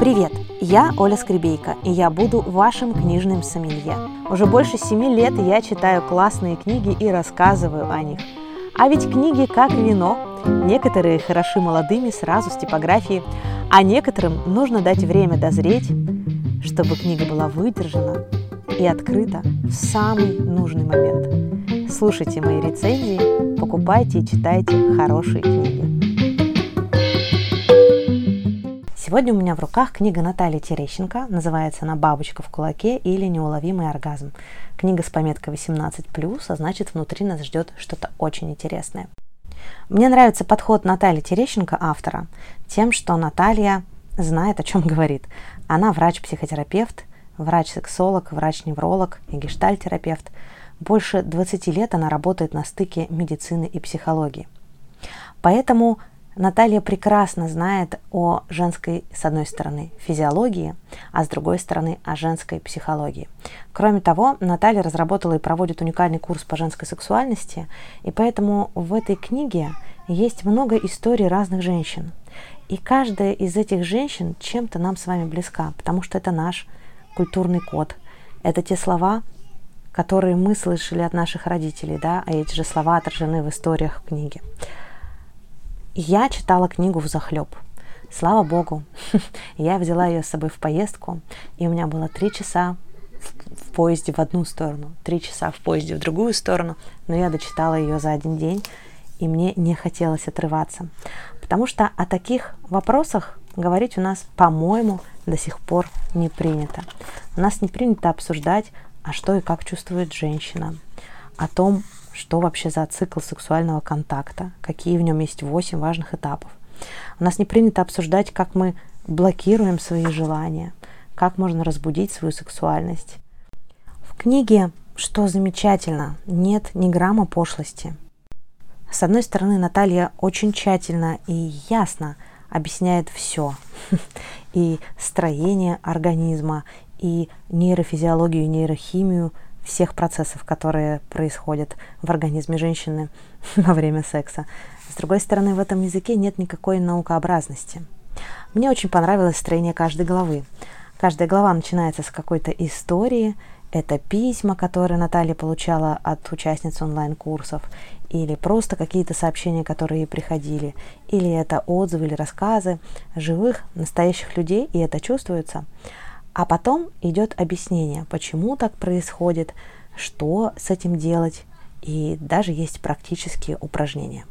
Привет! Я Оля Скребейка, и я буду вашим книжным сомелье. Уже больше семи лет я читаю классные книги и рассказываю о них. А ведь книги как вино. Некоторые хороши молодыми сразу с типографии, а некоторым нужно дать время дозреть, чтобы книга была выдержана и открыта в самый нужный момент. Слушайте мои рецензии, покупайте и читайте хорошие книги. Сегодня у меня в руках книга Натальи Терещенко, называется она «Бабочка в кулаке» или «Неуловимый оргазм». Книга с пометкой 18+, а значит внутри нас ждет что-то очень интересное. Мне нравится подход Натальи Терещенко, автора, тем, что Наталья знает, о чем говорит. Она врач-психотерапевт, врач-сексолог, врач-невролог и гештальтерапевт. Больше 20 лет она работает на стыке медицины и психологии. Поэтому Наталья прекрасно знает о женской, с одной стороны, физиологии, а с другой стороны, о женской психологии. Кроме того, Наталья разработала и проводит уникальный курс по женской сексуальности, и поэтому в этой книге есть много историй разных женщин. И каждая из этих женщин чем-то нам с вами близка, потому что это наш культурный код. Это те слова, которые мы слышали от наших родителей, да, а эти же слова отражены в историях книги. Я читала книгу в захлеб. Слава богу, я взяла ее с собой в поездку, и у меня было три часа в поезде в одну сторону, три часа в поезде в другую сторону, но я дочитала ее за один день, и мне не хотелось отрываться. Потому что о таких вопросах говорить у нас, по-моему, до сих пор не принято. У нас не принято обсуждать, а что и как чувствует женщина, о том, что вообще за цикл сексуального контакта, какие в нем есть восемь важных этапов. У нас не принято обсуждать, как мы блокируем свои желания, как можно разбудить свою сексуальность. В книге, что замечательно, нет ни грамма пошлости. С одной стороны, Наталья очень тщательно и ясно объясняет все. И строение организма, и нейрофизиологию, и нейрохимию – всех процессов, которые происходят в организме женщины во время секса. С другой стороны, в этом языке нет никакой наукообразности. Мне очень понравилось строение каждой главы. Каждая глава начинается с какой-то истории. Это письма, которые Наталья получала от участниц онлайн-курсов, или просто какие-то сообщения, которые ей приходили, или это отзывы или рассказы живых, настоящих людей, и это чувствуется. А потом идет объяснение, почему так происходит, что с этим делать, и даже есть практические упражнения.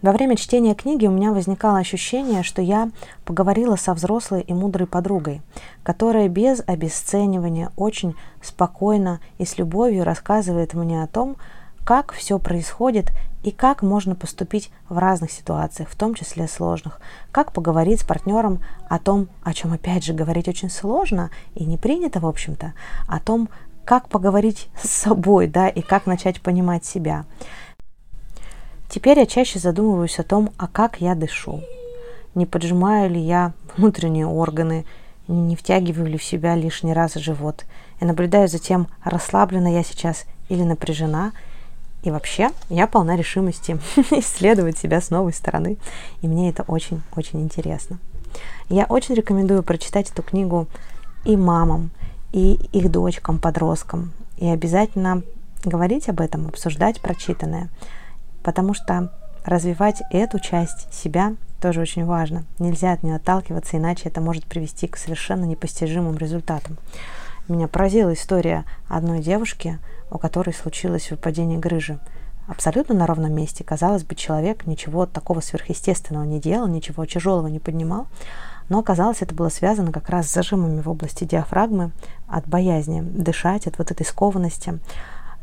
Во время чтения книги у меня возникало ощущение, что я поговорила со взрослой и мудрой подругой, которая без обесценивания очень спокойно и с любовью рассказывает мне о том, как все происходит и как можно поступить в разных ситуациях, в том числе сложных. Как поговорить с партнером о том, о чем опять же говорить очень сложно и не принято, в общем-то, о том, как поговорить с собой, да, и как начать понимать себя. Теперь я чаще задумываюсь о том, а как я дышу. Не поджимаю ли я внутренние органы, не втягиваю ли в себя лишний раз живот. Я наблюдаю за тем, расслаблена я сейчас или напряжена, и вообще, я полна решимости исследовать себя с новой стороны, и мне это очень-очень интересно. Я очень рекомендую прочитать эту книгу и мамам, и их дочкам, подросткам, и обязательно говорить об этом, обсуждать прочитанное, потому что развивать эту часть себя тоже очень важно. Нельзя от нее отталкиваться, иначе это может привести к совершенно непостижимым результатам. Меня поразила история одной девушки, у которой случилось выпадение грыжи. Абсолютно на ровном месте. Казалось бы, человек ничего такого сверхъестественного не делал, ничего тяжелого не поднимал. Но оказалось, это было связано как раз с зажимами в области диафрагмы, от боязни дышать, от вот этой скованности.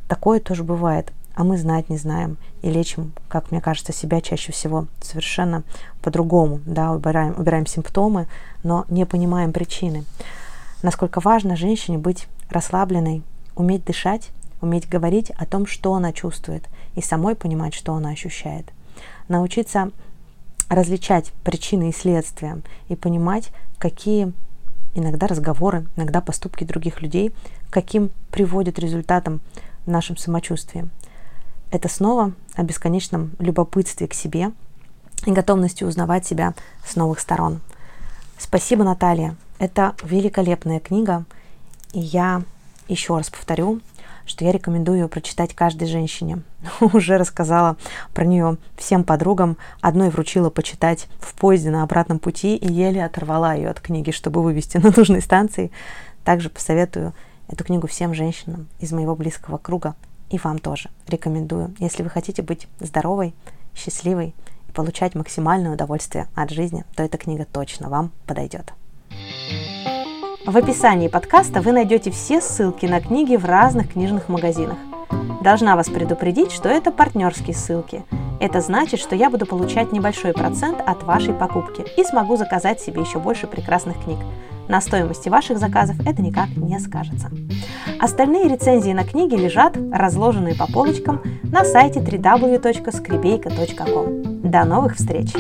Такое тоже бывает. А мы знать не знаем и лечим, как мне кажется, себя чаще всего совершенно по-другому. Да, убираем, убираем симптомы, но не понимаем причины. Насколько важно женщине быть расслабленной, уметь дышать уметь говорить о том, что она чувствует, и самой понимать, что она ощущает. Научиться различать причины и следствия и понимать, какие иногда разговоры, иногда поступки других людей, каким приводят результатам в нашем самочувствии. Это снова о бесконечном любопытстве к себе и готовности узнавать себя с новых сторон. Спасибо, Наталья. Это великолепная книга. И я еще раз повторю, что я рекомендую ее прочитать каждой женщине. Уже рассказала про нее всем подругам. Одной вручила почитать в поезде на обратном пути и еле оторвала ее от книги, чтобы вывести на нужной станции. Также посоветую эту книгу всем женщинам из моего близкого круга и вам тоже рекомендую, если вы хотите быть здоровой, счастливой и получать максимальное удовольствие от жизни, то эта книга точно вам подойдет. В описании подкаста вы найдете все ссылки на книги в разных книжных магазинах. Должна вас предупредить, что это партнерские ссылки. Это значит, что я буду получать небольшой процент от вашей покупки и смогу заказать себе еще больше прекрасных книг. На стоимости ваших заказов это никак не скажется. Остальные рецензии на книги лежат, разложенные по полочкам, на сайте www.skribeyka.com. До новых встреч!